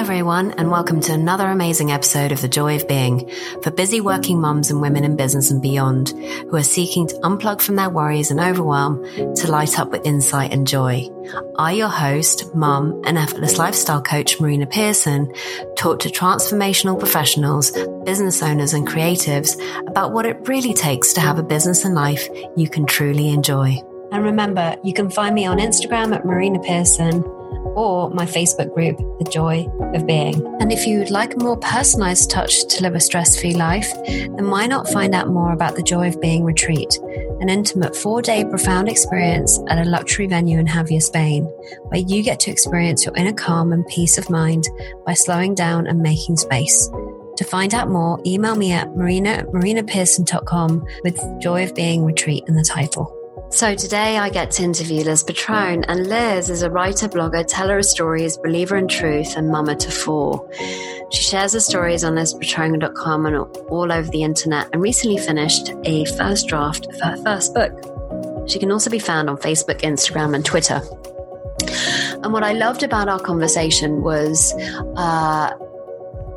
everyone, and welcome to another amazing episode of The Joy of Being for busy working mums and women in business and beyond who are seeking to unplug from their worries and overwhelm to light up with insight and joy. I, your host, mum, and effortless lifestyle coach Marina Pearson, talk to transformational professionals, business owners, and creatives about what it really takes to have a business and life you can truly enjoy. And remember, you can find me on Instagram at Marina Pearson or my Facebook group, The Joy of Being. And if you'd like a more personalized touch to live a stress free life, then why not find out more about the Joy of Being retreat, an intimate four day profound experience at a luxury venue in Jávea, Spain, where you get to experience your inner calm and peace of mind by slowing down and making space. To find out more, email me at marina at marinapearson.com with Joy of Being Retreat in the title. So today I get to interview Liz Petrone, and Liz is a writer, blogger, teller of stories, believer in truth, and mama to four. She shares her stories on lizpetrone.com and all over the internet, and recently finished a first draft of her first book. She can also be found on Facebook, Instagram, and Twitter. And what I loved about our conversation was uh,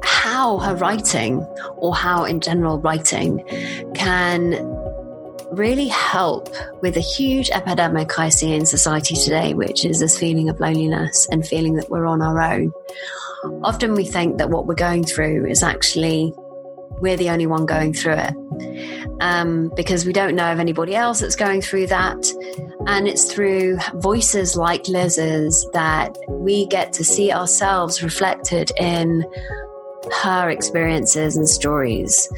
how her writing, or how in general writing, can really help with a huge epidemic I see in society today, which is this feeling of loneliness and feeling that we're on our own. Often we think that what we're going through is actually we're the only one going through it um, because we don't know of anybody else that's going through that. And it's through voices like Liz's that we get to see ourselves reflected in her experiences and stories.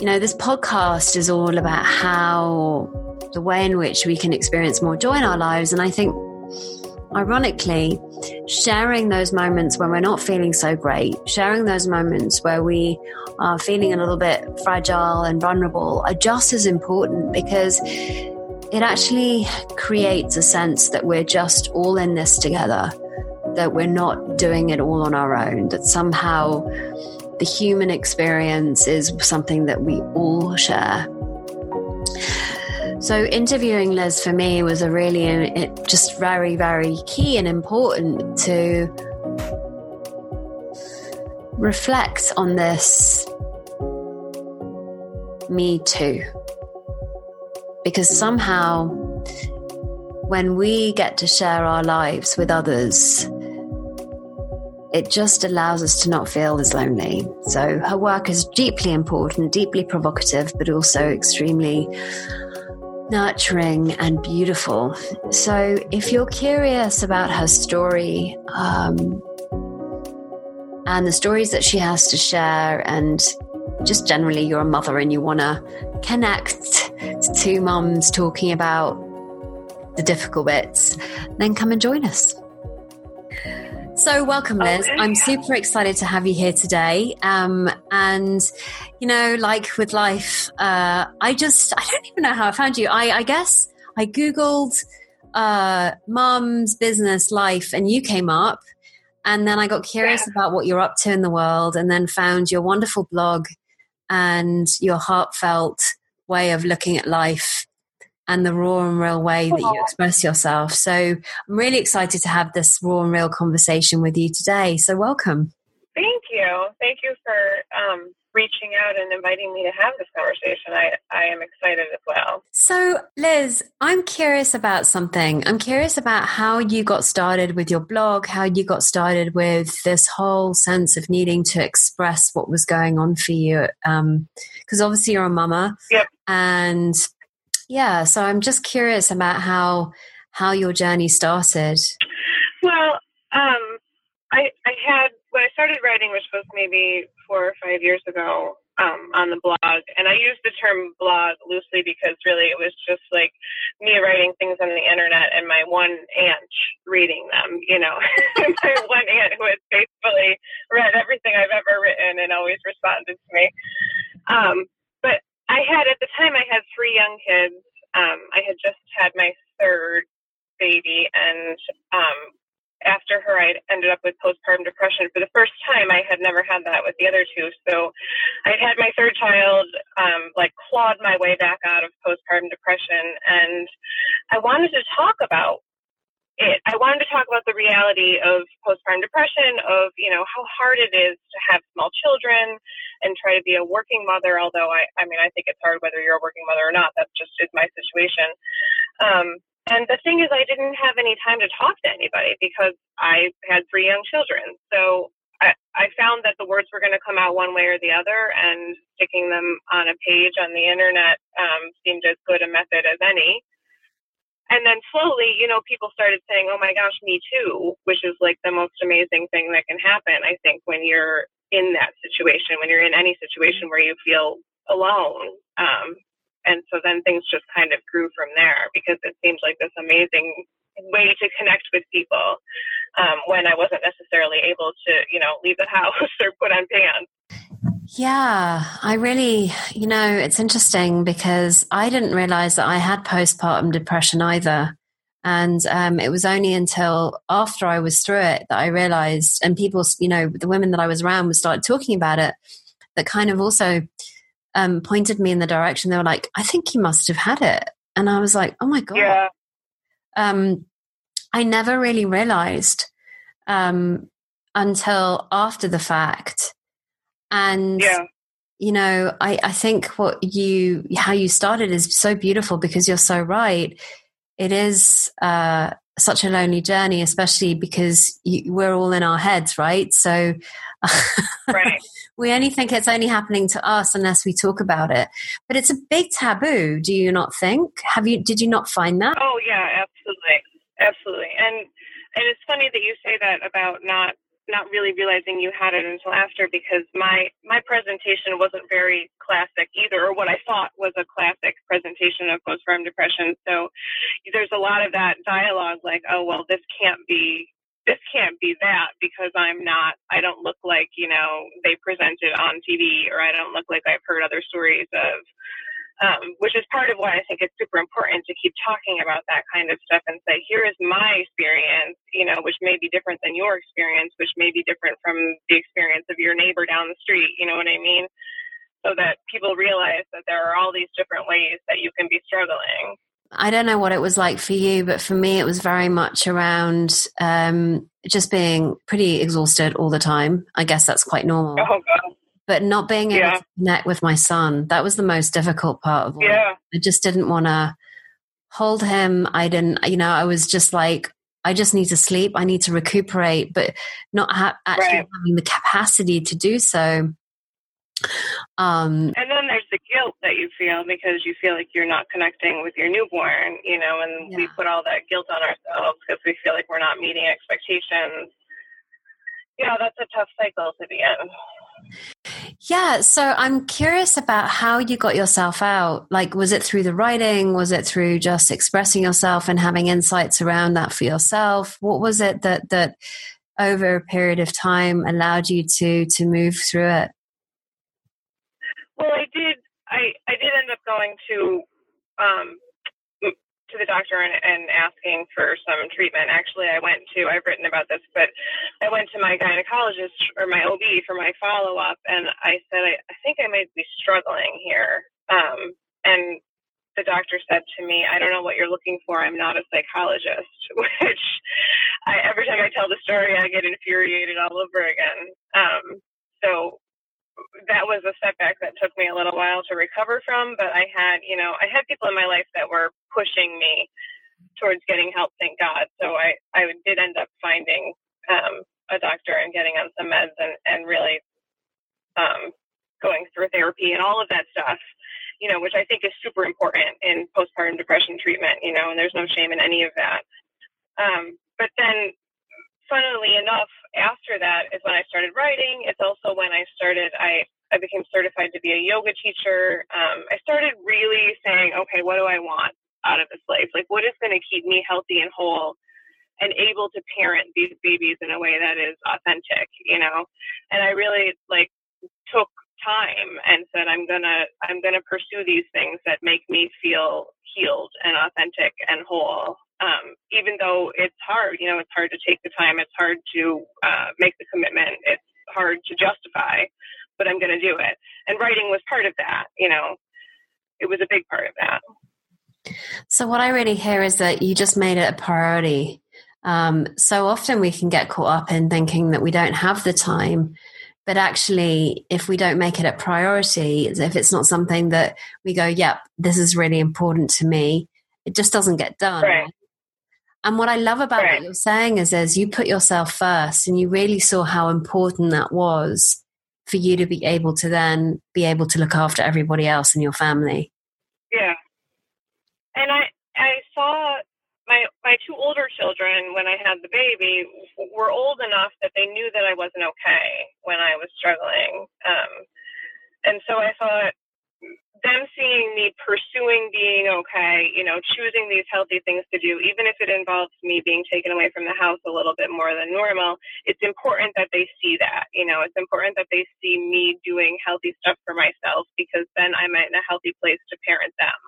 You know, this podcast is all about how the way in which we can experience more joy in our lives. And I think, ironically, sharing those moments when we're not feeling so great, sharing those moments where we are feeling a little bit fragile and vulnerable are just as important because it actually creates a sense that we're just all in this together, that we're not doing it all on our own, that somehow the human experience is something that we all share. So, interviewing Liz for me was a really, it just very, very key and important to reflect on this me too. Because somehow, when we get to share our lives with others, it just allows us to not feel as lonely. So her work is deeply important, deeply provocative, but also extremely nurturing and beautiful. So if you're curious about her story, um, and the stories that she has to share, and just generally you're a mother and you want to connect to two mums talking about the difficult bits, then come and join us. So, welcome, Liz. Okay. I'm super excited to have you here today. Um, and, you know, like with life, uh, I just, I don't even know how I found you. I, I guess I Googled uh, mom's business life and you came up. And then I got curious yeah. about what you're up to in the world and then found your wonderful blog and your heartfelt way of looking at life and the raw and real way that you express yourself. So I'm really excited to have this raw and real conversation with you today. So welcome. Thank you. Thank you for um, reaching out and inviting me to have this conversation. I, I am excited as well. So, Liz, I'm curious about something. I'm curious about how you got started with your blog, how you got started with this whole sense of needing to express what was going on for you. Because um, obviously, you're a mama. Yep. And yeah, so I'm just curious about how how your journey started. Well, um, I I had when I started writing, which was maybe four or five years ago, um, on the blog, and I use the term blog loosely because really it was just like me writing things on the internet and my one aunt reading them. You know, my one aunt who has faithfully read everything I've ever written and always responded to me. Um, I had at the time I had three young kids. Um, I had just had my third baby, and um, after her, I ended up with postpartum depression for the first time. I had never had that with the other two, so I had my third child, um, like clawed my way back out of postpartum depression, and I wanted to talk about it. I wanted to talk about the reality of postpartum depression, of you know how hard it is to have small children and try to be a working mother. Although I, I mean, I think it's hard whether you're a working mother or not. That's just is my situation. Um, and the thing is, I didn't have any time to talk to anybody because I had three young children. So I, I found that the words were going to come out one way or the other, and sticking them on a page on the internet um, seemed as good a method as any and then slowly, you know, people started saying, "Oh my gosh, me too," which is like the most amazing thing that can happen. I think when you're in that situation, when you're in any situation where you feel alone, um, and so then things just kind of grew from there because it seems like this amazing way to connect with people um, when I wasn't necessarily able to, you know, leave the house or put on pants. Yeah, I really, you know, it's interesting because I didn't realize that I had postpartum depression either. And um, it was only until after I was through it that I realized, and people, you know, the women that I was around would start talking about it, that kind of also um, pointed me in the direction. They were like, I think you must have had it. And I was like, oh my God. Yeah. Um, I never really realized um, until after the fact and yeah. you know, I, I think what you how you started is so beautiful because you're so right. It is uh, such a lonely journey, especially because you, we're all in our heads, right? So right. we only think it's only happening to us unless we talk about it. But it's a big taboo, do you not think? Have you did you not find that? Oh yeah, absolutely. Absolutely. And and it's funny that you say that about not not really realizing you had it until after because my my presentation wasn't very classic either or what i thought was a classic presentation of postpartum depression. So there's a lot of that dialogue like oh well this can't be this can't be that because i'm not i don't look like you know they presented on tv or i don't look like i've heard other stories of um, which is part of why I think it's super important to keep talking about that kind of stuff and say, here is my experience, you know, which may be different than your experience, which may be different from the experience of your neighbor down the street, you know what I mean? So that people realize that there are all these different ways that you can be struggling. I don't know what it was like for you, but for me, it was very much around um, just being pretty exhausted all the time. I guess that's quite normal. Oh, God but not being able yeah. to connect with my son that was the most difficult part of it yeah. i just didn't want to hold him i didn't you know i was just like i just need to sleep i need to recuperate but not ha- actually right. having the capacity to do so um, and then there's the guilt that you feel because you feel like you're not connecting with your newborn you know and yeah. we put all that guilt on ourselves because we feel like we're not meeting expectations yeah that's a tough cycle to be in yeah, so I'm curious about how you got yourself out. Like, was it through the writing? Was it through just expressing yourself and having insights around that for yourself? What was it that that over a period of time allowed you to to move through it? Well, I did. I I did end up going to um, to the doctor and, and asking for some treatment. Actually, I went to, I've written about this, but I went to my gynecologist or my OB for my follow up, and I said, I, I think I might be struggling here. Um, and the doctor said to me, I don't know what you're looking for. I'm not a psychologist, which I, every time I tell the story, I get infuriated all over again. Um, so that was a setback that took me a little while to recover from. But I had, you know, I had people in my life that were pushing me towards getting help. Thank God. So I, I did end up finding um, a doctor and getting on some meds and, and really um, going through therapy and all of that stuff. You know, which I think is super important in postpartum depression treatment. You know, and there's no shame in any of that. Um, but then funnily enough, after that is when I started writing. It's also when I started, I, I became certified to be a yoga teacher. Um, I started really saying, okay, what do I want out of this life? Like, what is going to keep me healthy and whole and able to parent these babies in a way that is authentic, you know? And I really, like, took time and said i'm gonna i'm gonna pursue these things that make me feel healed and authentic and whole um, even though it's hard, you know, it's hard to take the time, it's hard to uh, make the commitment, it's hard to justify, but I'm going to do it. And writing was part of that, you know, it was a big part of that. So, what I really hear is that you just made it a priority. Um, so often we can get caught up in thinking that we don't have the time. But actually, if we don't make it a priority, if it's not something that we go, yep, this is really important to me, it just doesn't get done. Right. And what I love about right. what you're saying is, is you put yourself first and you really saw how important that was for you to be able to then be able to look after everybody else in your family. Yeah. And I, I saw my my two older children when I had the baby were old enough that they knew that I wasn't okay when I was struggling. Um, and so I thought them seeing me pursuing being okay, you know, choosing these healthy things to do, even if it involves me being taken away from the house a little bit more than normal, it's important that they see that. You know, it's important that they see me doing healthy stuff for myself because then I'm in a healthy place to parent them.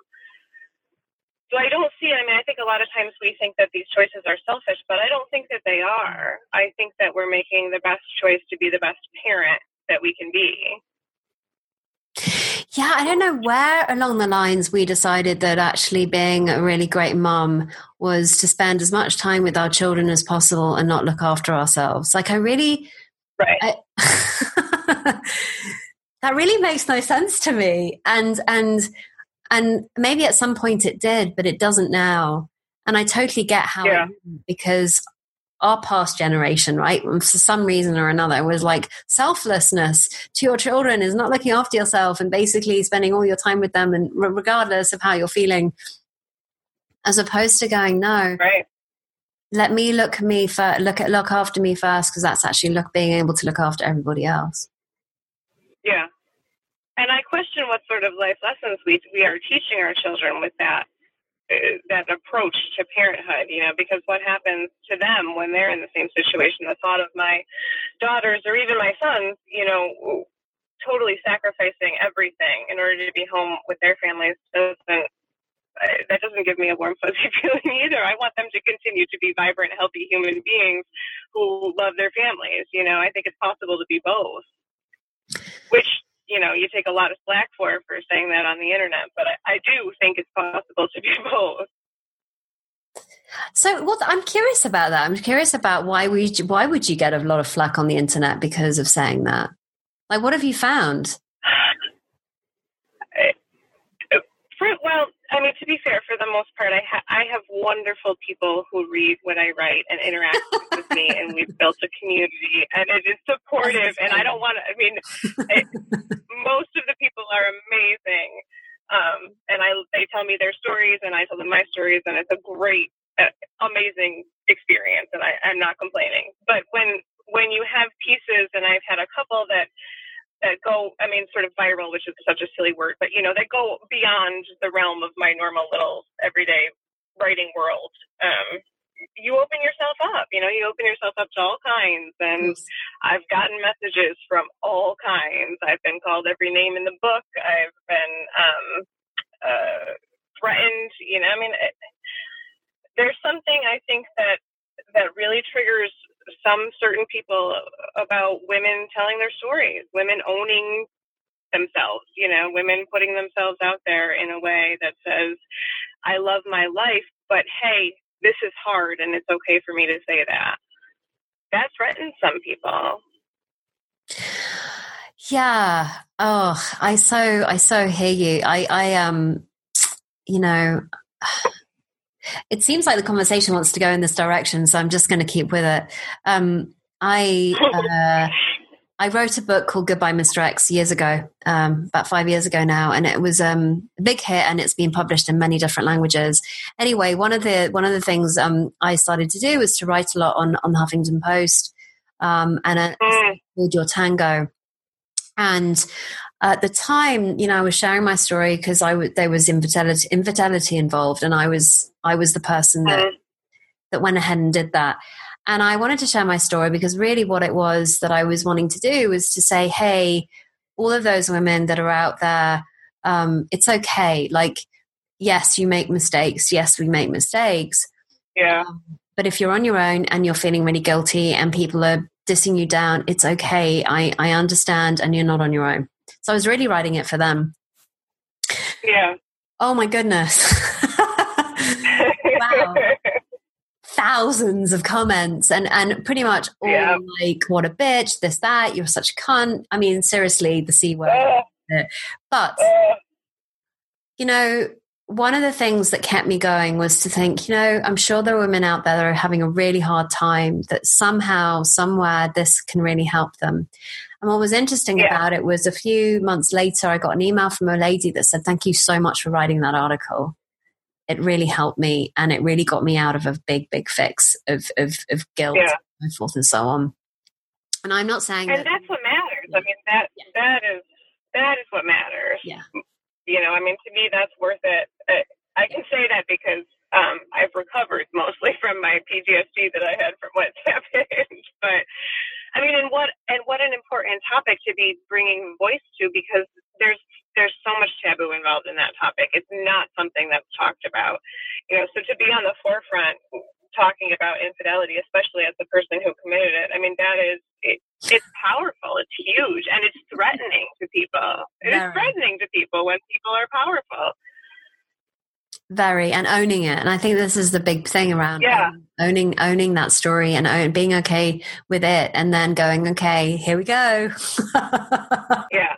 So I don't see, I mean, I think a lot of times we think that these choices are selfish, but I don't think that they are. I think that we're making the best choice to be the best parent that we can be. Yeah, I don't know where along the lines we decided that actually being a really great mum was to spend as much time with our children as possible and not look after ourselves. Like, I really. Right. I, that really makes no sense to me. And, and, and maybe at some point it did, but it doesn't now. And I totally get how yeah. because our past generation, right, for some reason or another, was like selflessness to your children is not looking after yourself and basically spending all your time with them, and regardless of how you're feeling, as opposed to going, no, right. let me look me for look at look after me first because that's actually look being able to look after everybody else. Yeah, and I question what sort of life lessons we we are teaching our children with that that approach to parenthood, you know, because what happens to them when they're in the same situation? The thought of my daughters or even my sons, you know, totally sacrificing everything in order to be home with their families doesn't that doesn't give me a warm fuzzy feeling either. I want them to continue to be vibrant, healthy human beings who love their families. You know, I think it's possible to be both. Which you know, you take a lot of slack for for saying that on the internet, but I, I do think it's possible to do both. So, well, I'm curious about that. I'm curious about why would you, why would you get a lot of flack on the internet because of saying that? Like, what have you found? well, I mean, to be fair, for the most part, I, ha- I have wonderful people who read what I write and interact with me, and we've built a community, and it is supportive. And I don't want to. I mean, it, most of the people are amazing, um, and I they tell me their stories, and I tell them my stories, and it's a great, uh, amazing experience, and I, I'm not complaining. But when when you have pieces, and I've had a couple that that go, I mean, sort of viral, which is such a silly word, but you know, that go beyond the realm of my normal little everyday writing world. Um, you open yourself up, you know, you open yourself up to all kinds. And yes. I've gotten messages from all kinds. I've been called every name in the book. I've been um, uh, threatened, you know, I mean, it, there's something I think that that really triggers some certain people about women telling their stories, women owning themselves, you know, women putting themselves out there in a way that says, I love my life, but hey, this is hard and it's okay for me to say that. That threatens some people. Yeah. Oh, I so I so hear you. I I um you know it seems like the conversation wants to go in this direction, so I'm just going to keep with it. Um, I uh, I wrote a book called Goodbye, Mr. X years ago, um, about five years ago now, and it was um, a big hit, and it's been published in many different languages. Anyway, one of the one of the things um, I started to do was to write a lot on on the Huffington Post um, and a, mm. called Your Tango, and at the time, you know, I was sharing my story because I w- there was infidelity, infidelity involved, and I was I was the person that mm. that went ahead and did that. And I wanted to share my story because really, what it was that I was wanting to do was to say, hey, all of those women that are out there, um, it's okay. Like, yes, you make mistakes. Yes, we make mistakes. Yeah. Um, but if you're on your own and you're feeling really guilty and people are dissing you down, it's okay. I, I understand, and you're not on your own. So I was really writing it for them. Yeah. Oh my goodness. wow. thousands of comments and and pretty much all yeah. like what a bitch this that you're such a cunt i mean seriously the c word uh, but uh, you know one of the things that kept me going was to think you know i'm sure there are women out there that are having a really hard time that somehow somewhere this can really help them and what was interesting yeah. about it was a few months later i got an email from a lady that said thank you so much for writing that article it really helped me and it really got me out of a big, big fix of, of, of guilt yeah. and so forth and so on. And I'm not saying And that, that's what matters. Yeah. I mean that that is that is what matters. Yeah. You know, I mean to me that's worth it. I can say that because um, I've recovered mostly from my PTSD that I had from what happened. but I mean, and what and what an important topic to be bringing voice to because there's there's so much taboo involved in that topic. It's not something that's talked about. You know, so to be on the forefront talking about infidelity, especially as the person who committed it, I mean, that is it's powerful. It's huge, and it's threatening to people. It is threatening to people when people are powerful. Very, and owning it, and I think this is the big thing around yeah. owning owning that story and own, being okay with it, and then going, okay, here we go. yeah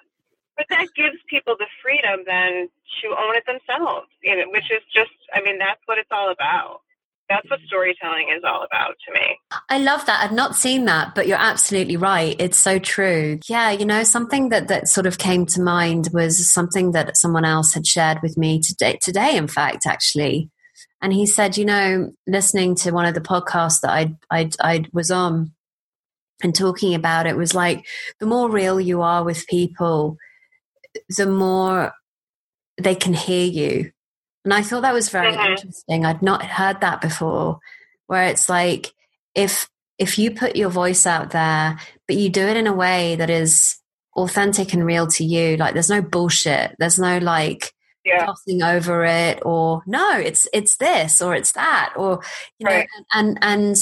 but that gives people the freedom then to own it themselves, you know, which is just, I mean, that's what it's all about. That's what storytelling is all about to me. I love that. I've not seen that, but you're absolutely right. It's so true. Yeah, you know, something that that sort of came to mind was something that someone else had shared with me today. Today, in fact, actually, and he said, you know, listening to one of the podcasts that I I I was on and talking about it was like the more real you are with people the more they can hear you. And I thought that was very mm-hmm. interesting. I'd not heard that before, where it's like if if you put your voice out there, but you do it in a way that is authentic and real to you, like there's no bullshit, there's no like yeah. glossing over it, or no, it's it's this or it's that, or you know, right. and and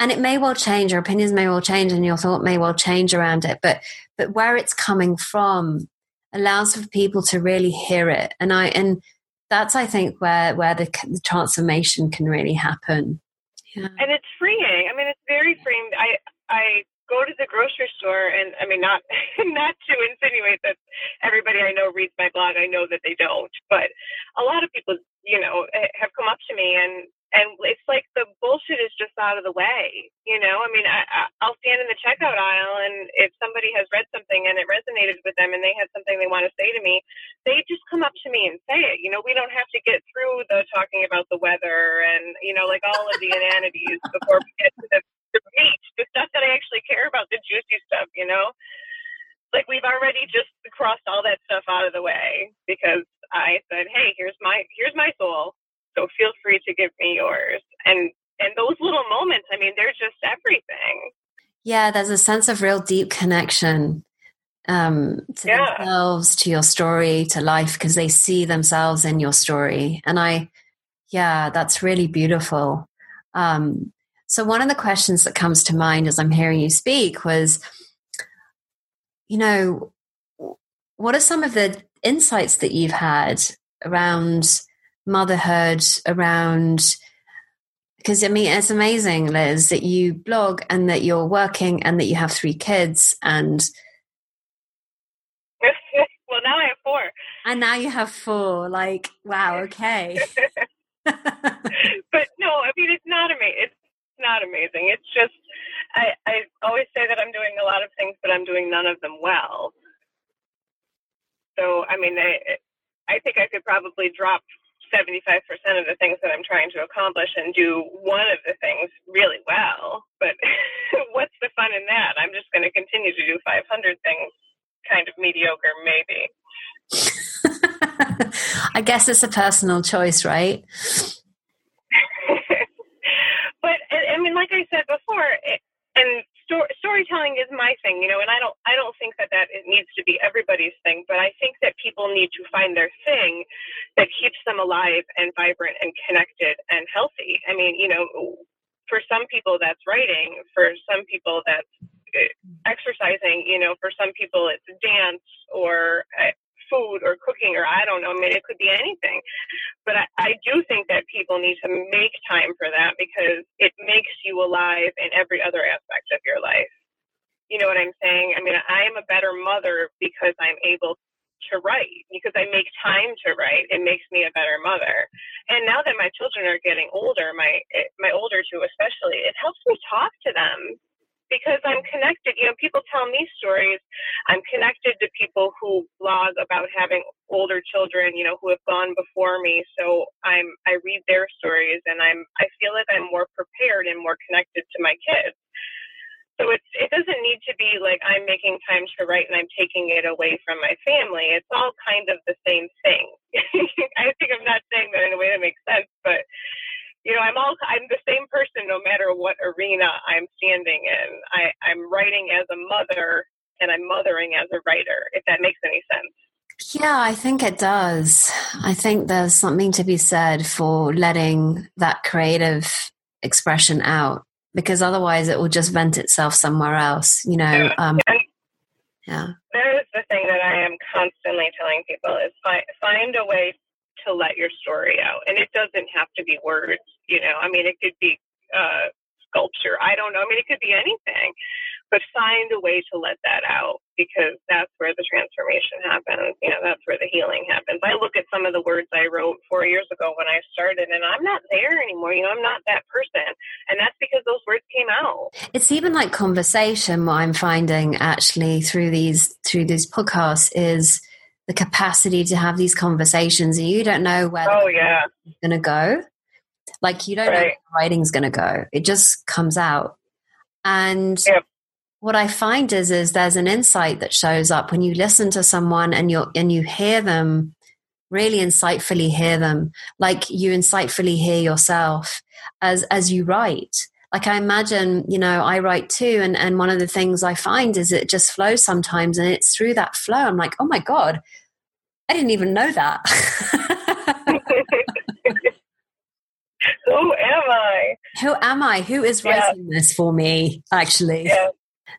and it may well change, your opinions may well change, and your thought may well change around it, but but where it's coming from allows for people to really hear it and i and that's i think where where the, the transformation can really happen. Yeah. and it's freeing. I mean it's very freeing. I i go to the grocery store and i mean not not to insinuate that everybody i know reads my blog. I know that they don't. But a lot of people you know eh, have come up to me and and it's like the bullshit is just out of the way you know? I mean I, i'll stand in the checkout aisle and if somebody has read something and it resonated with them and they had something they want to say to me they just come up to me and say it you know? We don't have to get through the talking about the weather and you know like all of the inanities before we get to the, the meat the stuff that i actually care about the juicy stuff you know? Like we've already just crossed all that stuff out of the way because i said hey here's my here's my soul so feel free to give me yours. And and those little moments, I mean, they're just everything. Yeah, there's a sense of real deep connection um, to yeah. themselves, to your story, to life, because they see themselves in your story. And I, yeah, that's really beautiful. Um, so, one of the questions that comes to mind as I'm hearing you speak was, you know, what are some of the insights that you've had around motherhood around because I mean it's amazing, Liz, that you blog and that you're working and that you have three kids and well now I have four. And now you have four. Like, wow, okay. but no, I mean it's not amazing. It's not amazing. It's just I, I always say that I'm doing a lot of things, but I'm doing none of them well. So I mean, I I think I could probably drop 75% of the things that I'm trying to accomplish and do one of the things really well. But what's the fun in that? I'm just going to continue to do 500 things kind of mediocre, maybe. I guess it's a personal choice, right? but I mean, like I said before, it, and sto- storytelling is my thing, you know, and I don't I don't think that that it needs to be everybody's thing, but I think that people need to find their thing that keeps them alive and vibrant and connected and healthy. I mean, you know, for some people that's writing, for some people that's uh, exercising, you know, for some people it's dance or uh, food or cooking or I don't know. I mean, it could be anything. But I, I do think that people need to make time for that because it makes you alive in every other aspect of your life. You know what I'm saying? I mean, I am a better mother because I'm able to write because I make time to write. It makes me a better mother. And now that my children are getting older, my eh, my older two especially, it helps me talk to them because I'm connected. You know, people tell me stories. I'm connected to people who blog about having older children, you know, who have gone before me. So I'm I read their stories and I'm I feel like I'm more prepared and more connected to my kids. So it's it doesn't need to be like I'm making time to write and I'm taking it away from my family. It's all kind of the same thing. I think I'm not saying that in a way that makes sense, but you know, I'm all I'm the same person no matter what arena I'm standing in. I, I'm writing as a mother and I'm mothering as a writer, if that makes any sense. Yeah, I think it does. I think there's something to be said for letting that creative expression out because otherwise it will just vent itself somewhere else, you know. Yeah. Um, yeah. That is the thing that I am constantly telling people is find, find a way to let your story out. And it doesn't have to be words, you know. I mean, it could be uh, sculpture. I don't know. I mean, it could be anything but find a way to let that out because that's where the transformation happens. You know, that's where the healing happens. I look at some of the words I wrote four years ago when I started, and I'm not there anymore. You know, I'm not that person. And that's because those words came out. It's even like conversation. What I'm finding actually through these through these podcasts is the capacity to have these conversations, and you don't know where oh yeah going to go. Like you don't right. know where the writing's going to go. It just comes out. And yep what I find is is there's an insight that shows up when you listen to someone and you and you hear them really insightfully hear them like you insightfully hear yourself as as you write like i imagine you know i write too and and one of the things i find is it just flows sometimes and it's through that flow i'm like oh my god i didn't even know that who am i who am i who is writing yeah. this for me actually yeah.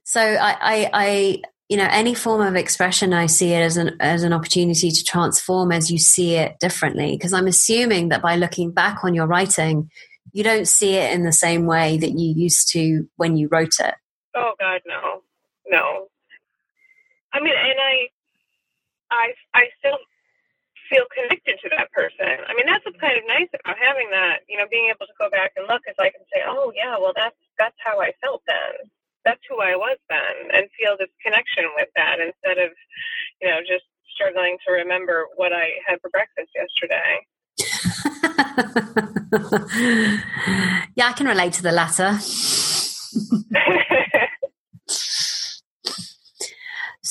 So I, I, I, you know, any form of expression, I see it as an as an opportunity to transform as you see it differently. Because I'm assuming that by looking back on your writing, you don't see it in the same way that you used to when you wrote it. Oh God, no, no. I mean, and I, I, I still feel connected to that person. I mean, that's what's kind of nice about having that. You know, being able to go back and look is I can say, oh yeah, well that's that's how I felt then that's who I was then and feel this connection with that instead of, you know, just struggling to remember what I had for breakfast yesterday. yeah, I can relate to the latter.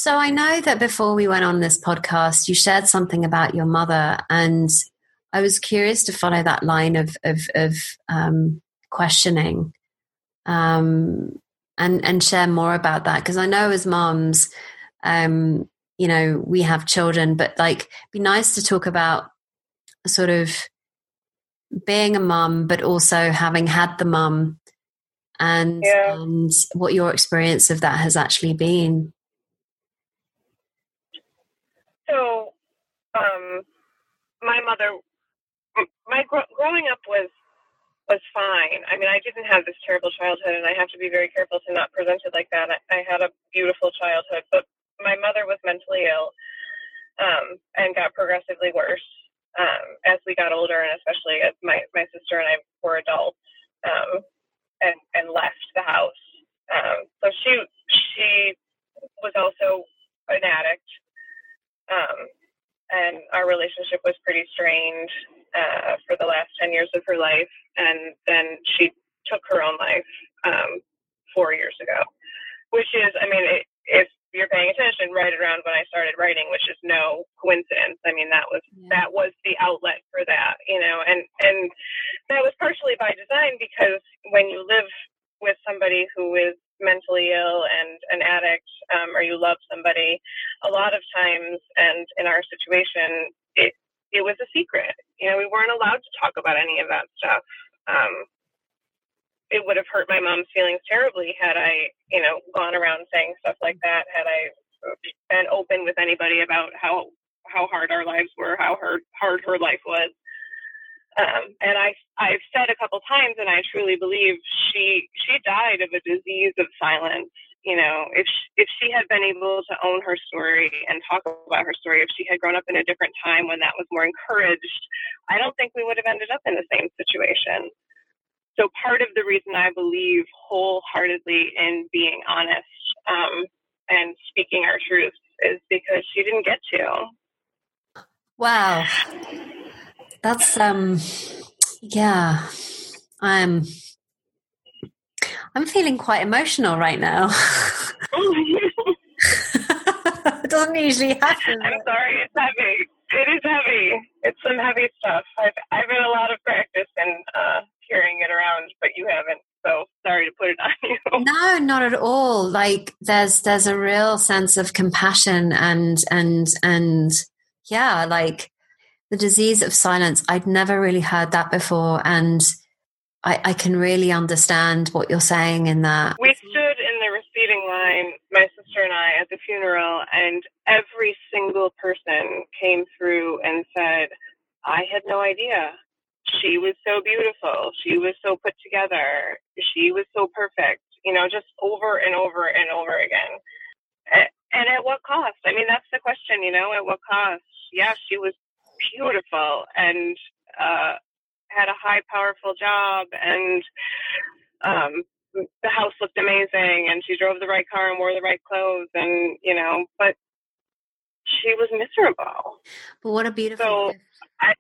so I know that before we went on this podcast, you shared something about your mother, and I was curious to follow that line of of, of um, questioning. Um, and and share more about that because I know as moms, um, you know, we have children, but like, be nice to talk about sort of being a mum, but also having had the mum, and yeah. and what your experience of that has actually been. So, um, my mother, my growing up was was fine. I mean, I didn't have this terrible childhood, and I have to be very careful to not present it like that. I, I had a beautiful childhood, but my mother was mentally ill um, and got progressively worse um, as we got older, and especially as my, my sister and I were adults um, and, and left the house. Um, so she she was also an addict, um, and our relationship was pretty strained uh, for the last 10 years of her life. And then she took her own life um, four years ago, which is, I mean, it, if you're paying attention, right around when I started writing, which is no coincidence. I mean, that was yeah. that was the outlet for that, you know, and and that was partially by design because when you live with somebody who is mentally ill and an addict, um, or you love somebody, a lot of times, and in our situation, it it was a secret. You know, we weren't allowed to talk about any of that stuff. Um, it would have hurt my mom's feelings terribly had I, you know, gone around saying stuff like that. Had I been open with anybody about how how hard our lives were, how hard hard her life was. Um, and I I've said a couple times, and I truly believe she she died of a disease of silence. You know, if she, if she had been able to own her story and talk about her story, if she had grown up in a different time when that was more encouraged, I don't think we would have ended up in the same situation. So part of the reason I believe wholeheartedly in being honest um, and speaking our truth is because she didn't get to. Wow. That's um yeah. I'm I'm feeling quite emotional right now. it doesn't usually happen. I'm sorry, it's heavy. It is heavy. It's some heavy stuff. I've I've had a lot of practice in uh, carrying it around, but you haven't. So sorry to put it on you. No, not at all. Like there's there's a real sense of compassion and and and yeah, like the disease of silence. I'd never really heard that before, and I, I can really understand what you're saying in that. We stood in the receiving line, my sister and I, at the funeral, and every single person came through and said, "I had no idea." She was so beautiful. She was so put together. She was so perfect. You know, just over and over and over again. And at what cost? I mean, that's the question, you know, at what cost? Yeah, she was beautiful and uh, had a high, powerful job, and um, the house looked amazing, and she drove the right car and wore the right clothes, and you know, but she was miserable. But what a beautiful. So, I,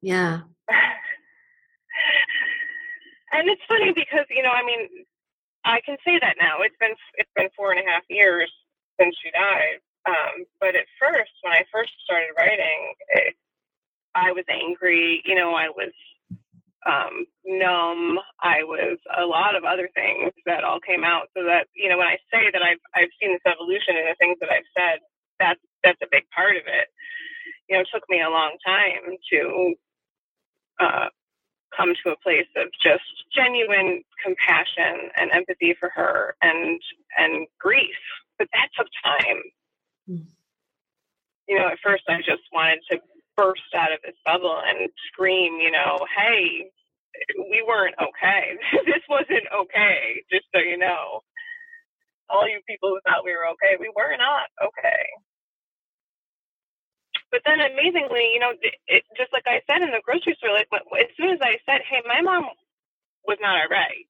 yeah. and it's funny because you know, I mean, I can say that now. It's been it's been four and a half years since she died. Um, but at first, when I first started writing, it, I was angry. You know, I was um, numb. I was a lot of other things that all came out. So that you know, when I say that I've I've seen this evolution in the things that I've said, that's that's a big part of it. You know, it took me a long time to uh, come to a place of just genuine compassion and empathy for her and and grief. But that took time. Mm. You know, at first I just wanted to burst out of this bubble and scream, you know, hey, we weren't okay. this wasn't okay, just so you know. All you people who thought we were okay, we were not okay. But then amazingly, you know, it, just like I said in the grocery store, like as soon as I said, hey, my mom was not all right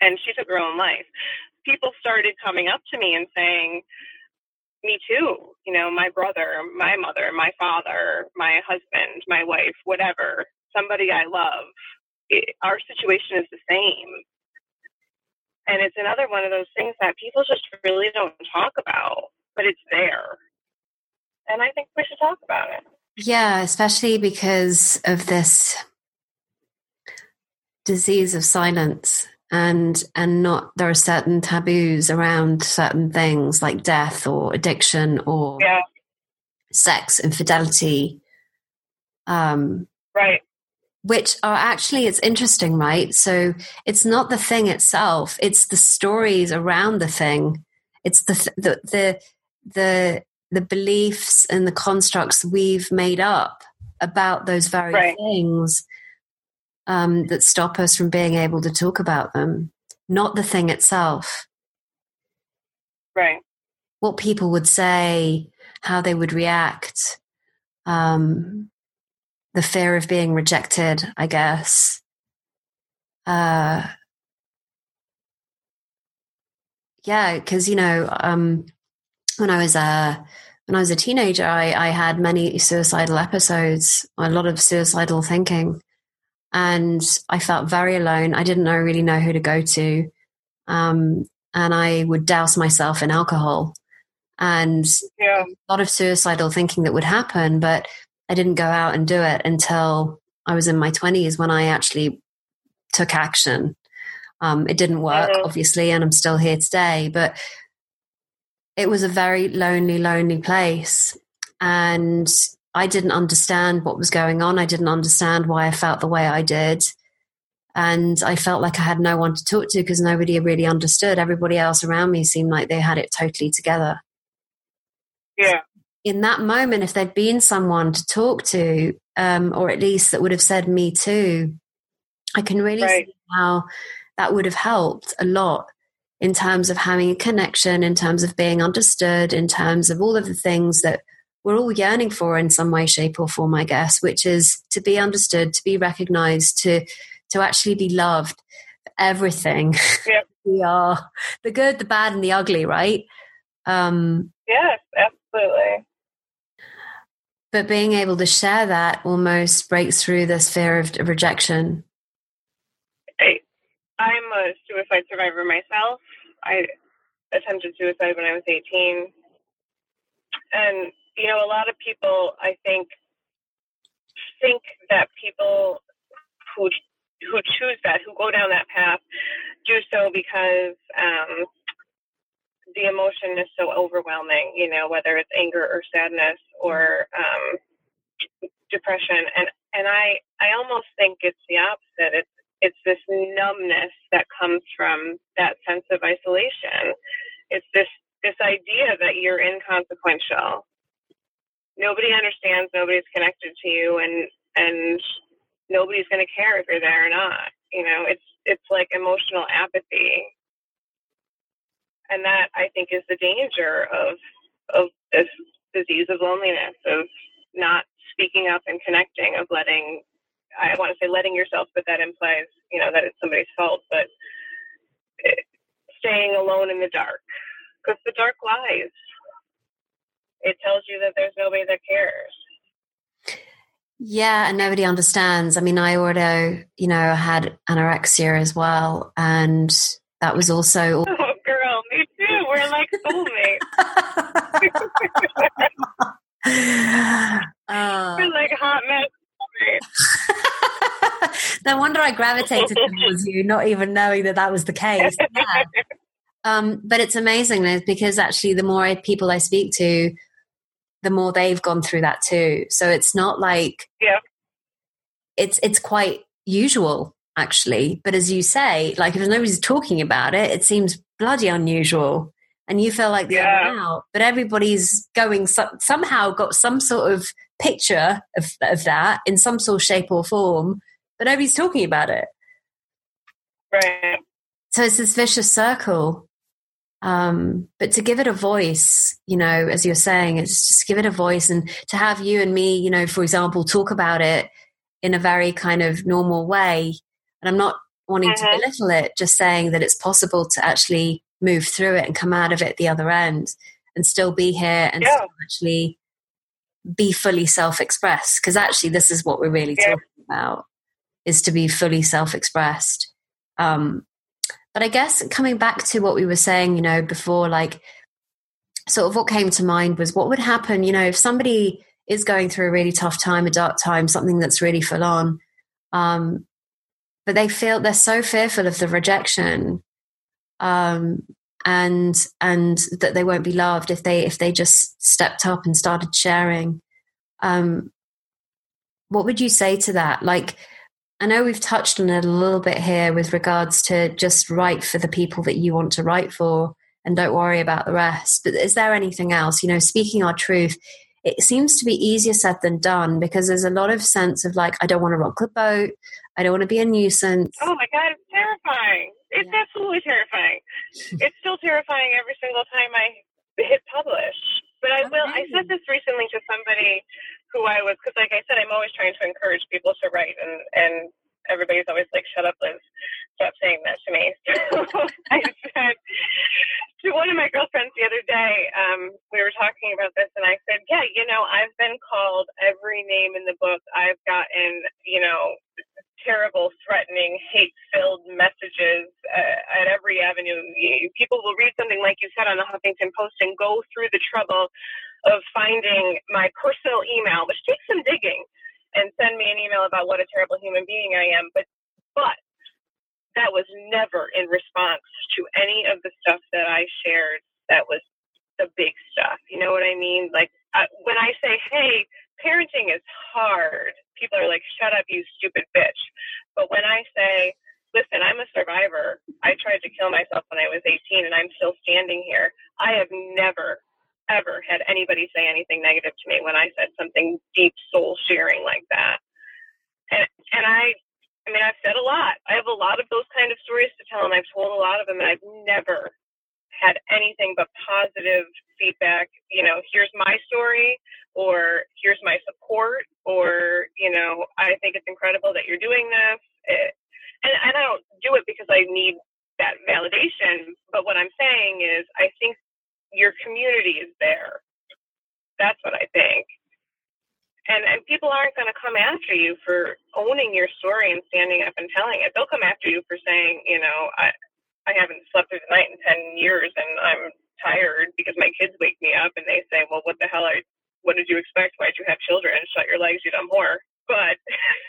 and she took her own life, people started coming up to me and saying, me too. You know, my brother, my mother, my father, my husband, my wife, whatever, somebody I love. It, our situation is the same. And it's another one of those things that people just really don't talk about, but it's there. And I think we should talk about it. Yeah, especially because of this disease of silence and and not there are certain taboos around certain things like death or addiction or yeah. sex infidelity um right which are actually it's interesting right so it's not the thing itself it's the stories around the thing it's the the the the, the beliefs and the constructs we've made up about those very right. things um, that stop us from being able to talk about them, not the thing itself. Right. What people would say, how they would react, um, the fear of being rejected, I guess. Uh, yeah, because you know, um, when I was a when I was a teenager, I, I had many suicidal episodes, a lot of suicidal thinking, and I felt very alone. I didn't know really know who to go to, um, and I would douse myself in alcohol, and yeah. a lot of suicidal thinking that would happen. But I didn't go out and do it until I was in my twenties when I actually took action. Um, it didn't work, mm-hmm. obviously, and I'm still here today. But it was a very lonely, lonely place, and I didn't understand what was going on. I didn't understand why I felt the way I did. And I felt like I had no one to talk to because nobody really understood. Everybody else around me seemed like they had it totally together. Yeah. in that moment, if there'd been someone to talk to, um, or at least that would have said me too, I can really right. see how that would have helped a lot in terms of having a connection, in terms of being understood, in terms of all of the things that we're all yearning for in some way, shape, or form, I guess, which is to be understood, to be recognized, to to actually be loved for everything. Yep. we are the good, the bad, and the ugly, right? Um, yes, absolutely. But being able to share that almost breaks through this fear of rejection. I, I'm a suicide survivor myself. I attempted suicide when I was 18. And, you know, a lot of people, I think, think that people who who choose that, who go down that path, do so because um, the emotion is so overwhelming. You know, whether it's anger or sadness or um, depression, and and I I almost think it's the opposite. It's it's this numbness that comes from that sense of isolation. It's this this idea that you're inconsequential. Nobody understands, nobody's connected to you and and nobody's gonna care if you're there or not. You know, it's it's like emotional apathy. And that I think is the danger of of this disease of loneliness, of not speaking up and connecting, of letting I want to say letting yourself, but that implies, you know, that it's somebody's fault, but it, staying alone in the dark because the dark lies. It tells you that there's nobody that cares. Yeah, and nobody understands. I mean, I also, you know, had anorexia as well, and that was also. Oh, girl, me too. We're like soulmates. uh, We're like hot mess no wonder I gravitated towards you, not even knowing that that was the case. Yeah. Um, but it's amazing because actually, the more people I speak to, the more they've gone through that too. So it's not like yeah, it's it's quite usual actually. But as you say, like if nobody's talking about it, it seems bloody unusual, and you feel like the yeah. out. But everybody's going so, somehow got some sort of picture of, of that in some sort of shape or form, but nobody's talking about it. Right. So it's this vicious circle. Um, but to give it a voice, you know, as you're saying, it's just give it a voice and to have you and me, you know, for example, talk about it in a very kind of normal way. And I'm not wanting mm-hmm. to belittle it, just saying that it's possible to actually move through it and come out of it the other end and still be here and yeah. actually be fully self-expressed because actually this is what we're really yeah. talking about is to be fully self-expressed um, but i guess coming back to what we were saying you know before like sort of what came to mind was what would happen you know if somebody is going through a really tough time a dark time something that's really full on um, but they feel they're so fearful of the rejection um, and and that they won't be loved if they if they just stepped up and started sharing um what would you say to that? Like i know we've touched on it a little bit here with regards to just write for the people that you want to write for and don't worry about the rest but is there anything else you know speaking our truth it seems to be easier said than done because there's a lot of sense of like i don't want to rock the boat i don't want to be a nuisance oh my god it's terrifying it's yeah. absolutely terrifying. it's still terrifying every single time I hit publish. But I oh, will. I said this recently to somebody who I was because, like I said, I'm always trying to encourage people to write, and and everybody's always like, "Shut up, Liz! Stop saying that to me." So I said to one of my girlfriends the other day, um, we were talking about this, and I said, "Yeah, you know, I've been called every name in the book. I've gotten, you know, terrible, threatening, hate filled messages uh, at every avenue. People will read something like you said on the Huffington Post and go through the trouble of finding my personal email, which takes some digging, and send me an email about what a terrible human being I am. But, but that was never in response to any of the stuff that I shared that was the big stuff. You know what I mean? Like uh, when I say, hey, parenting is hard, people are like, shut up, you stupid bitch. But when I say, listen, I'm a survivor, I tried to kill myself when I was 18 and I'm still standing here, I have never, ever had anybody say anything negative to me when I said something deep soul sharing like that. And and I I mean I've said a lot. I have a lot of those kind of stories to tell and I've told a lot of them and I've never had anything but positive feedback, you know, here's my story or here's my support or, you know, I think it's incredible that you're doing this. It, and, and I don't do it because I need that validation. But what I'm saying is, I think your community is there. That's what I think. And and people aren't going to come after you for owning your story and standing up and telling it. They'll come after you for saying, you know, I I haven't slept through the night in ten years and I'm tired because my kids wake me up and they say, well, what the hell are what did you expect? Why'd you have children? Shut your legs, you dumb whore. But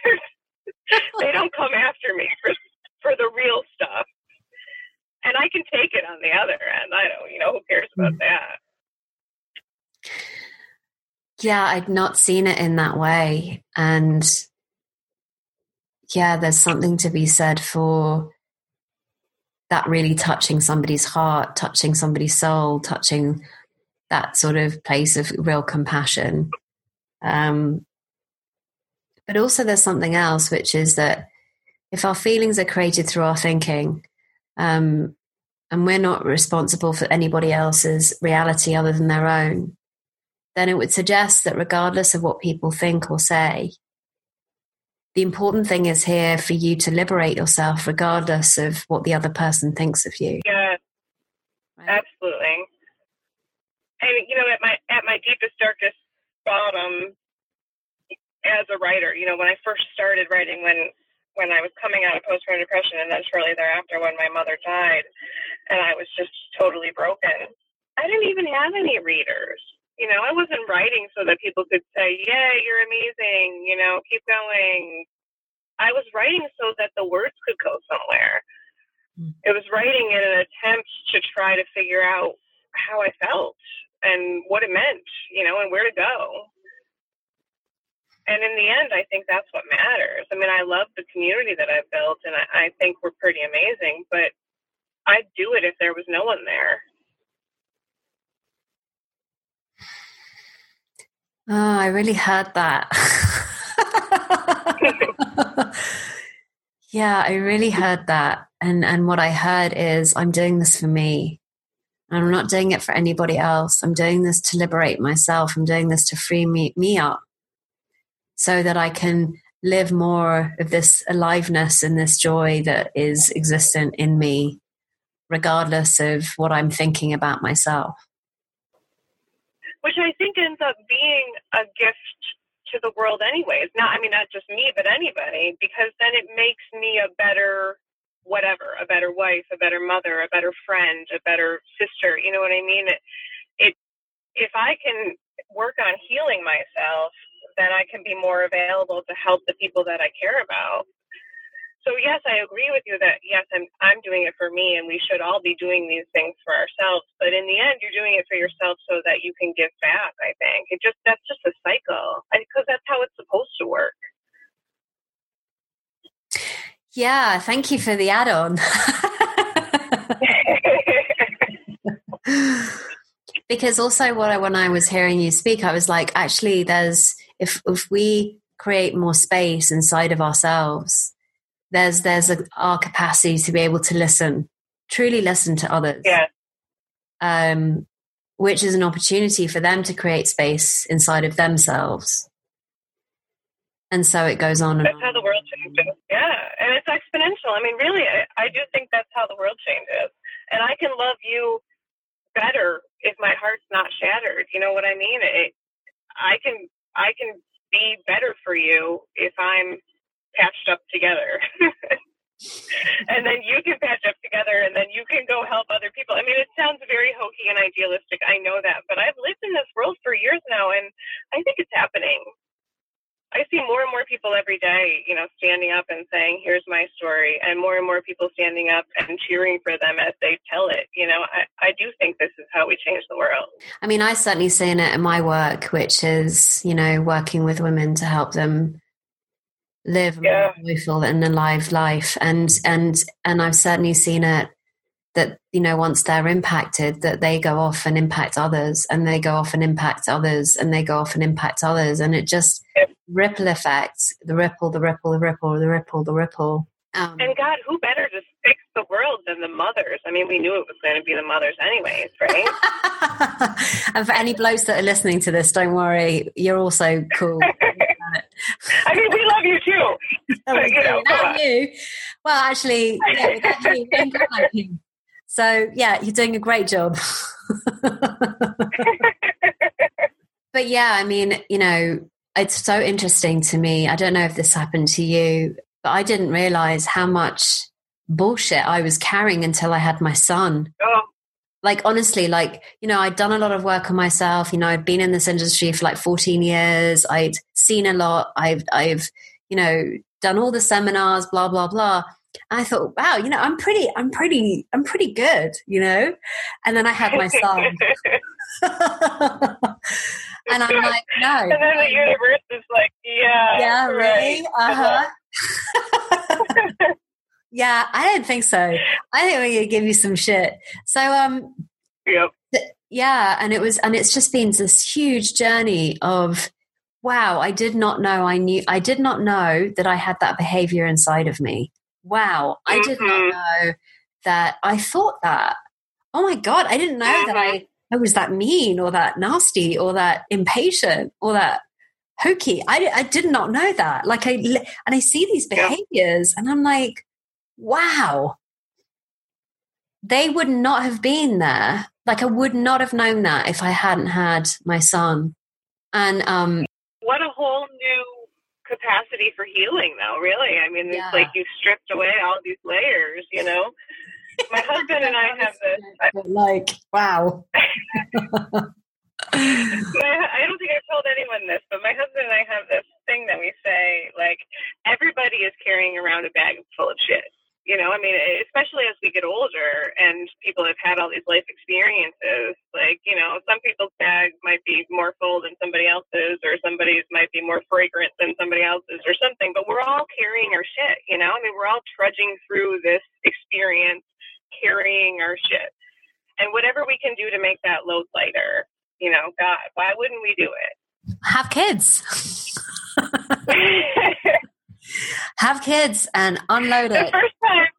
they don't come after me for for the real stuff. And I can take it on the other end. I don't, you know, who cares about mm. that? Yeah, I'd not seen it in that way. And yeah, there's something to be said for that really touching somebody's heart, touching somebody's soul, touching that sort of place of real compassion. Um, but also, there's something else, which is that if our feelings are created through our thinking, um, and we're not responsible for anybody else's reality other than their own, then it would suggest that regardless of what people think or say, the important thing is here for you to liberate yourself regardless of what the other person thinks of you. Yeah, right? absolutely. And you know, at my at my deepest, darkest bottom, as a writer, you know, when I first started writing, when when I was coming out of postpartum depression, and then shortly thereafter when my mother died, and I was just totally broken. I didn't even have any readers. You know, I wasn't writing so that people could say, "Yeah, you're amazing." You know, keep going. I was writing so that the words could go somewhere. Mm. It was writing in an attempt to try to figure out how I felt and what it meant, you know, and where to go and in the end, I think that's what matters. I mean, I love the community that I've built, and I, I think we're pretty amazing. But I'd do it if there was no one there. Oh, I really heard that. yeah, I really heard that. And and what I heard is I'm doing this for me. I'm not doing it for anybody else. I'm doing this to liberate myself. I'm doing this to free me me up so that I can live more of this aliveness and this joy that is existent in me, regardless of what I'm thinking about myself. Which I think ends up being a gift to the world, anyways. Not, I mean, not just me, but anybody, because then it makes me a better whatever, a better wife, a better mother, a better friend, a better sister. You know what I mean? It, it if I can work on healing myself then I can be more available to help the people that I care about. So yes, I agree with you that yes, I'm I'm doing it for me, and we should all be doing these things for ourselves. But in the end, you're doing it for yourself so that you can give back. I think it just that's just a cycle because that's how it's supposed to work. Yeah, thank you for the add-on. because also what I, when I was hearing you speak, I was like, actually, there's if if we create more space inside of ourselves, there's there's a, our capacity to be able to listen, truly listen to others. Yeah. Um, which is an opportunity for them to create space inside of themselves. And so it goes on. that's how the world changes. Yeah, and it's exponential. I mean, really, I, I do think that's how the world changes. And I can love you better if my heart's not shattered. You know what I mean? It, I can I can be better for you if I'm patched up together. and then you can patch up together and then you can go help other people. I mean, it sounds very hokey and idealistic. I know that, but I've lived in this world for years now and I think it's happening. I see more and more people every day, you know, standing up and saying, "Here's my story," and more and more people standing up and cheering for them as they tell it. You know, I, I do think this is how we change the world. I mean, I certainly see it in my work, which is, you know, working with women to help them live a yeah. more joyful and alive life, and and and I've certainly seen it that you know once they're impacted that they go off and impact others and they go off and impact others and they go off and impact others and it just ripple effect the ripple the ripple the ripple the ripple the ripple Um, and God, who better to fix the world than the mothers? I mean, we knew it was going to be the mothers, anyways, right? and for any blokes that are listening to this, don't worry, you're also cool. I mean, we love you too. But, you know, you. Well, actually, yeah, without you, don't like you. So, yeah, you're doing a great job. but yeah, I mean, you know, it's so interesting to me. I don't know if this happened to you, but I didn't realize how much bullshit I was carrying until I had my son. Oh. Like honestly, like, you know, I'd done a lot of work on myself. You know, I'd been in this industry for like 14 years. I'd seen a lot. I've I've, you know, done all the seminars, blah, blah, blah. I thought, wow, you know, I'm pretty, I'm pretty, I'm pretty good, you know? And then I had my son. and I'm like, no. And then the universe is like, yeah. Yeah, really? Uh huh. yeah, I didn't think so. I think we're gonna give you some shit. So, um, yep. Th- yeah, and it was, and it's just been this huge journey of, wow, I did not know I knew, I did not know that I had that behavior inside of me. Wow, I mm-hmm. did not mm-hmm. know that I thought that. Oh my God, I didn't know mm-hmm. that I I was that mean or that nasty or that impatient or that hokey. I, I did not know that. Like I, and I see these behaviors and I'm like, wow, they would not have been there. Like I would not have known that if I hadn't had my son. And, um, what a whole new capacity for healing though, really. I mean, yeah. it's like you stripped away all these layers, you know? my husband and I have this. Like, wow. I don't think I've told anyone this, but my husband and I have this thing that we say, like, everybody is carrying around a bag full of shit. You know, I mean, especially as we get older and people have had all these life experiences, like, you know, some people's bag might be more full than somebody else's, or somebody's might be more fragrant than somebody else's, or something, but we're all carrying our shit, you know? I mean, we're all trudging through this experience carrying our shit. And whatever we can do to make that load lighter, you know, God, why wouldn't we do it? Have kids. Have kids and unload it. The first time,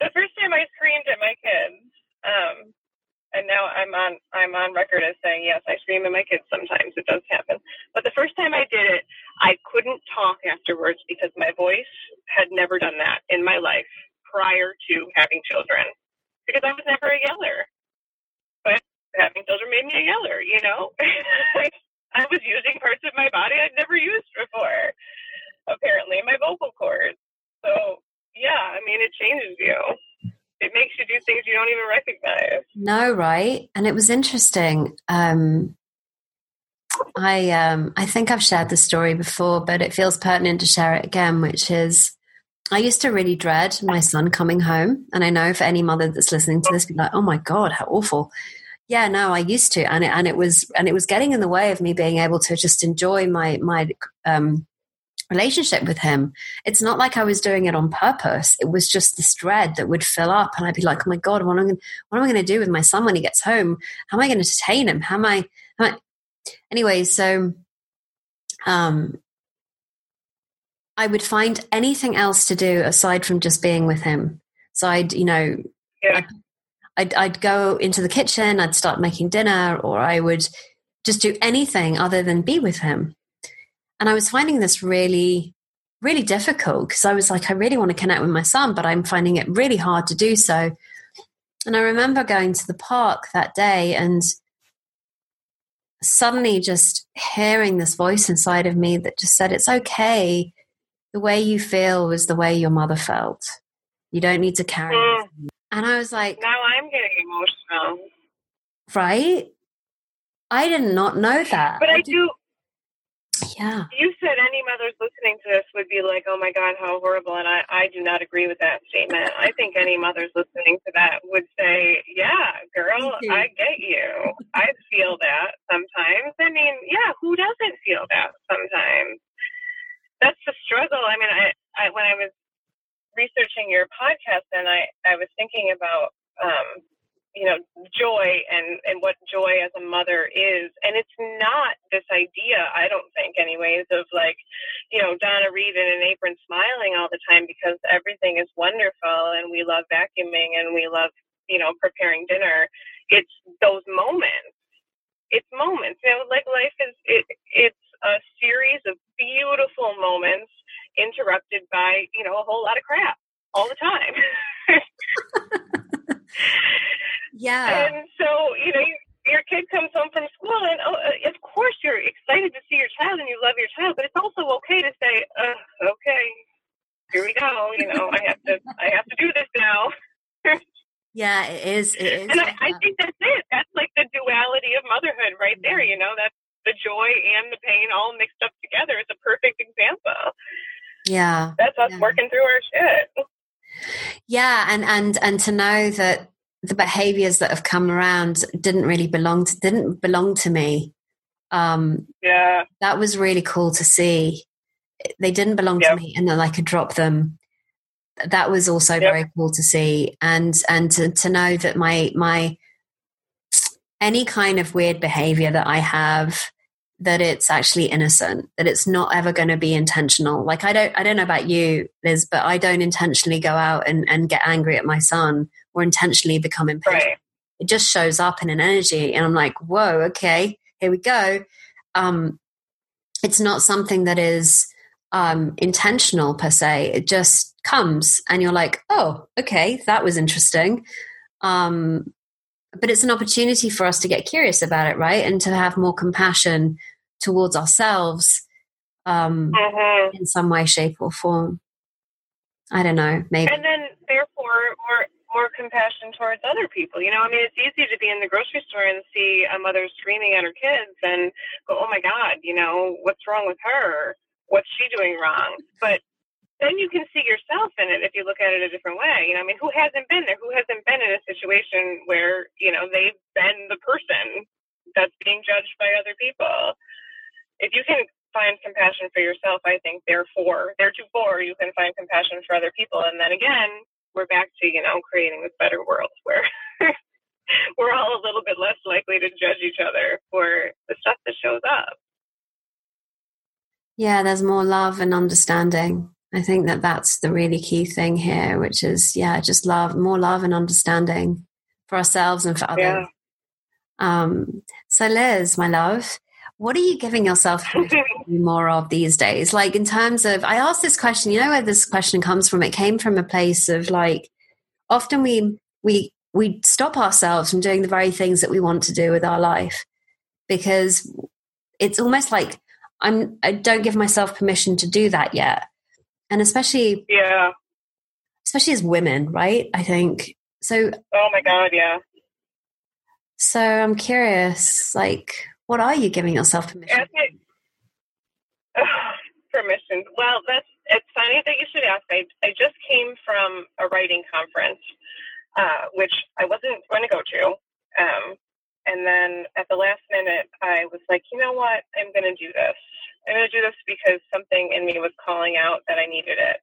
the first time I screamed at my kids, um, and now I'm on I'm on record as saying yes, I scream at my kids sometimes. It does happen. But the first time I did it, I couldn't talk afterwards because my voice had never done that in my life prior to having children because I was never a yeller. But having children made me a yeller, you know? I was using parts of my body I'd never used before, apparently, my vocal cords. So, yeah, I mean, it changes you. It makes you do things you don't even recognize. No, right? And it was interesting. Um, I um, I think I've shared the story before, but it feels pertinent to share it again, which is I used to really dread my son coming home. And I know for any mother that's listening to this, be like, oh my God, how awful. Yeah, no, I used to. And it, and it was, and it was getting in the way of me being able to just enjoy my, my, um, relationship with him. It's not like I was doing it on purpose. It was just this dread that would fill up, and I'd be like, "Oh my god, what am I, what am I going to do with my son when he gets home? How am I going to entertain him? How am I?" How am I? Anyway, so um, I would find anything else to do aside from just being with him. So I'd, you know, yeah. I'd, I'd, I'd go into the kitchen, I'd start making dinner, or I would just do anything other than be with him. And I was finding this really, really difficult because I was like, I really want to connect with my son, but I'm finding it really hard to do so. And I remember going to the park that day and suddenly just hearing this voice inside of me that just said, It's okay the way you feel was the way your mother felt. You don't need to carry mm. it. And I was like, Now I'm getting emotional. Right? I did not know that. But I, I do. Yeah. You said any mothers listening to this would be like, oh my God, how horrible. And I, I do not agree with that statement. I think any mothers listening to that would say, yeah, girl, I get you. I feel that sometimes. I mean, yeah, who doesn't feel that sometimes? that's the struggle. I mean, I, I when I was researching your podcast, and I I was thinking about um, you know joy and and what joy as a mother is. And it's not this idea i don't think anyways of like you know donna reed in an apron smiling all the time because everything is wonderful and we love vacuuming and we love you know preparing dinner. It's those moments. It's moments. You know like life is it it's a series of beautiful moments interrupted by you know a whole lot of crap all the time Yeah. And so, you know, you, your kid comes home from school, and oh, uh, of course you're excited to see your child and you love your child, but it's also okay to say, uh, okay, here we go. You know, I have to, I have to do this now. yeah, it is. It is. And I, I think that's it. That's like the duality of motherhood right there. You know, that's the joy and the pain all mixed up together. It's a perfect example. Yeah. That's us yeah. working through our shit. Yeah, and and and to know that the behaviors that have come around didn't really belong to didn't belong to me. Um, yeah, that was really cool to see. They didn't belong yep. to me, and then I could drop them. That was also yep. very cool to see, and and to, to know that my my any kind of weird behavior that I have that it's actually innocent that it's not ever going to be intentional like i don't i don't know about you liz but i don't intentionally go out and, and get angry at my son or intentionally become impatient right. it just shows up in an energy and i'm like whoa okay here we go um it's not something that is um intentional per se it just comes and you're like oh okay that was interesting um but it's an opportunity for us to get curious about it, right? And to have more compassion towards ourselves um, mm-hmm. in some way, shape, or form. I don't know, maybe. And then, therefore, more more compassion towards other people. You know, I mean, it's easy to be in the grocery store and see a mother screaming at her kids and go, "Oh my God, you know, what's wrong with her? What's she doing wrong?" But then you can see yourself in it if you look at it a different way. You know, I mean, who hasn't been there? Who hasn't been in a situation where, you know, they've been the person that's being judged by other people? If you can find compassion for yourself, I think therefore, theretofore, you can find compassion for other people. And then again, we're back to, you know, creating this better world where we're all a little bit less likely to judge each other for the stuff that shows up. Yeah, there's more love and understanding. I think that that's the really key thing here, which is, yeah, just love, more love and understanding for ourselves and for others. Yeah. Um, so, Liz, my love, what are you giving yourself more of these days? Like, in terms of, I asked this question, you know where this question comes from? It came from a place of like, often we, we, we stop ourselves from doing the very things that we want to do with our life because it's almost like I'm, I don't give myself permission to do that yet. And especially yeah. especially as women right? I think. So oh my god yeah. So i'm curious like what are you giving yourself permission permission well that's it's funny that you should ask i, I just came from a writing conference uh, which i wasn't going to go to um, and then at the last minute i was like you know what i'm going to do this I'm going to do this because something in me was calling out that I needed it.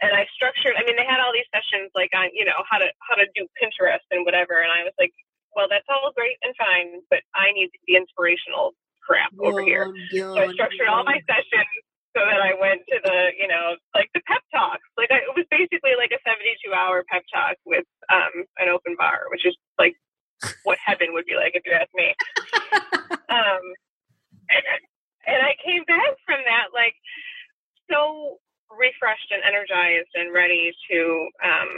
And I structured, I mean, they had all these sessions like on, you know, how to, how to do Pinterest and whatever. And I was like, well, that's all great and fine, but I need the inspirational crap over here. so I structured all my sessions so that I went to the, you know, like the pep talks. Like I, it was basically like a 72 hour pep talk with um, an open bar, which is like what heaven would be like if you ask me. um, and I came back from that like so refreshed and energized and ready to um,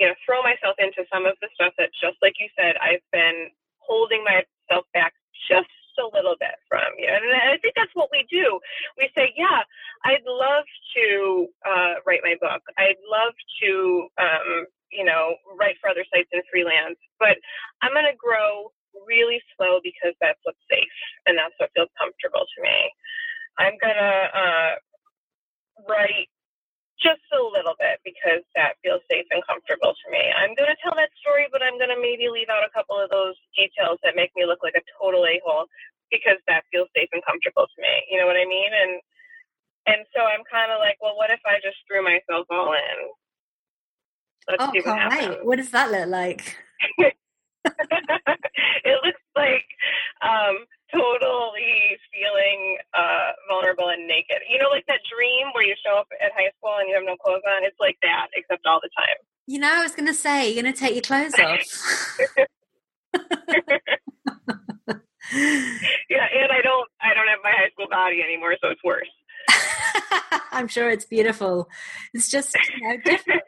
you know throw myself into some of the stuff that just like you said I've been holding myself back just a little bit from you know? and I think that's what we do we say yeah I'd love to uh, write my book I'd love to um, you know write for other sites and freelance but I'm going to grow really slow because that's what's safe and that's what feels comfortable to me. I'm gonna uh, write just a little bit because that feels safe and comfortable to me. I'm gonna tell that story, but I'm gonna maybe leave out a couple of those details that make me look like a total a hole because that feels safe and comfortable to me. You know what I mean? And and so I'm kind of like, well, what if I just threw myself all in? Let's oh, see what happens. What does that look like? it looks like um, totally feeling uh, vulnerable and naked. You know, like that dream where you show up at high school and you have no clothes on? It's like that, except all the time. You know, I was going to say, you're going to take your clothes off. yeah, and I don't, I don't have my high school body anymore, so it's worse. I'm sure it's beautiful. It's just you know, different.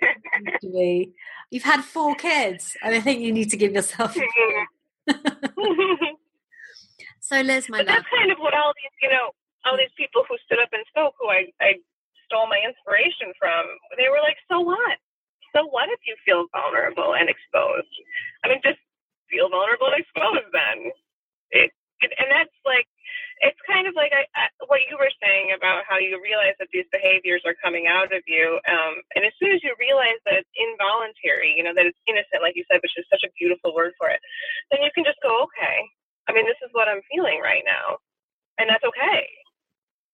to me. You've had four kids, and I think you need to give yourself. so, Liz, my but love. that's kind of what all these, you know, all these people who stood up and spoke, who I, I stole my inspiration from. They were like, "So what? So what if you feel vulnerable and exposed? I mean, just feel vulnerable and exposed. Then, it, it and that's like it's kind of like I, I, what you were saying about how you realize that these behaviors are coming out of you. Um, and as soon as you realize that it's involuntary, you know, that it's innocent, like you said, which is such a beautiful word for it, then you can just go, okay, I mean, this is what I'm feeling right now. And that's okay.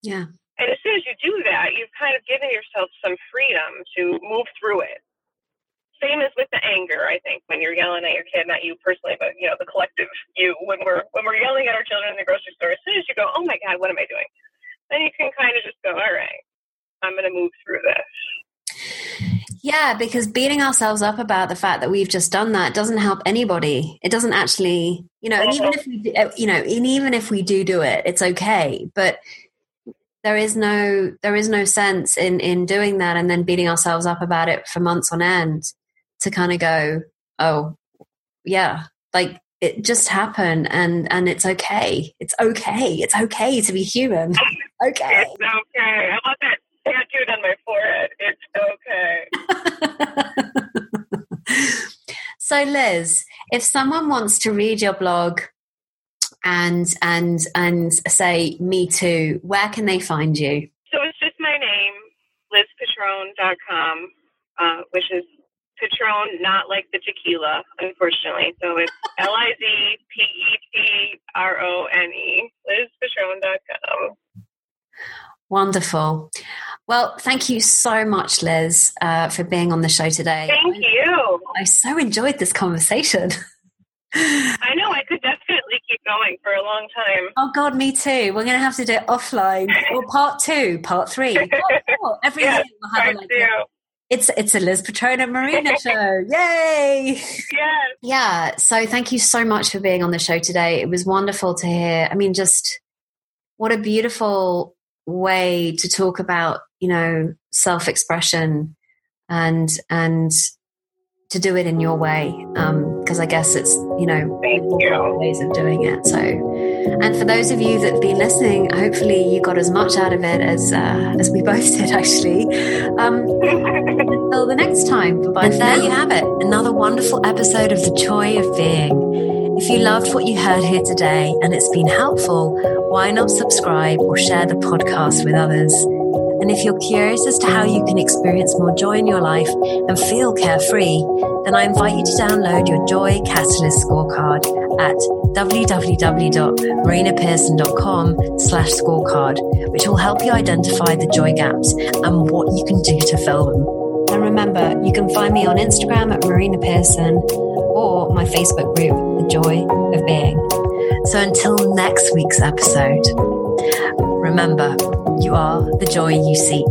Yeah. And as soon as you do that, you've kind of given yourself some freedom to move through it same as with the anger. I think when you're yelling at your kid, not you personally, but you know the collective you. When we're when we're yelling at our children in the grocery store, as soon as you go, "Oh my God, what am I doing?" Then you can kind of just go, "All right, I'm going to move through this." Yeah, because beating ourselves up about the fact that we've just done that doesn't help anybody. It doesn't actually, you know, and even if we, do, uh, you know, and even if we do do it, it's okay. But there is no there is no sense in in doing that and then beating ourselves up about it for months on end to kind of go, oh, yeah, like it just happened and and it's okay. It's okay. It's okay to be human. Okay. It's okay. I want that tattooed on my forehead. It's okay. so Liz, if someone wants to read your blog and and and say me too, where can they find you? So it's just my name, lizpetrone.com, uh, which is Petrone, not like the tequila, unfortunately. So it's L I Z P E T R O N E, lizpetrone.com. Wonderful. Well, thank you so much, Liz, uh, for being on the show today. Thank you. I so enjoyed this conversation. I know I could definitely keep going for a long time. Oh God, me too. We're going to have to do it offline or part two, part three. Part Every yes, we'll have a, like, it's it's a Liz Petrone Marina show. Yay! Yes. Yeah. So thank you so much for being on the show today. It was wonderful to hear. I mean, just what a beautiful way to talk about, you know, self-expression and and to do it in your way Um, because I guess it's you know you. ways of doing it. So, and for those of you that've been listening, hopefully you got as much out of it as uh, as we both did. Actually, um, until the next time. Bye. And there you have it, another wonderful episode of the Joy of Being. If you loved what you heard here today and it's been helpful, why not subscribe or share the podcast with others? And if you're curious as to how you can experience more joy in your life and feel carefree, then I invite you to download your Joy Catalyst scorecard at www.marinapearson.com slash scorecard, which will help you identify the joy gaps and what you can do to fill them. And remember, you can find me on Instagram at Marina Pearson or my Facebook group, The Joy of Being. So until next week's episode, remember, you are the joy you seek.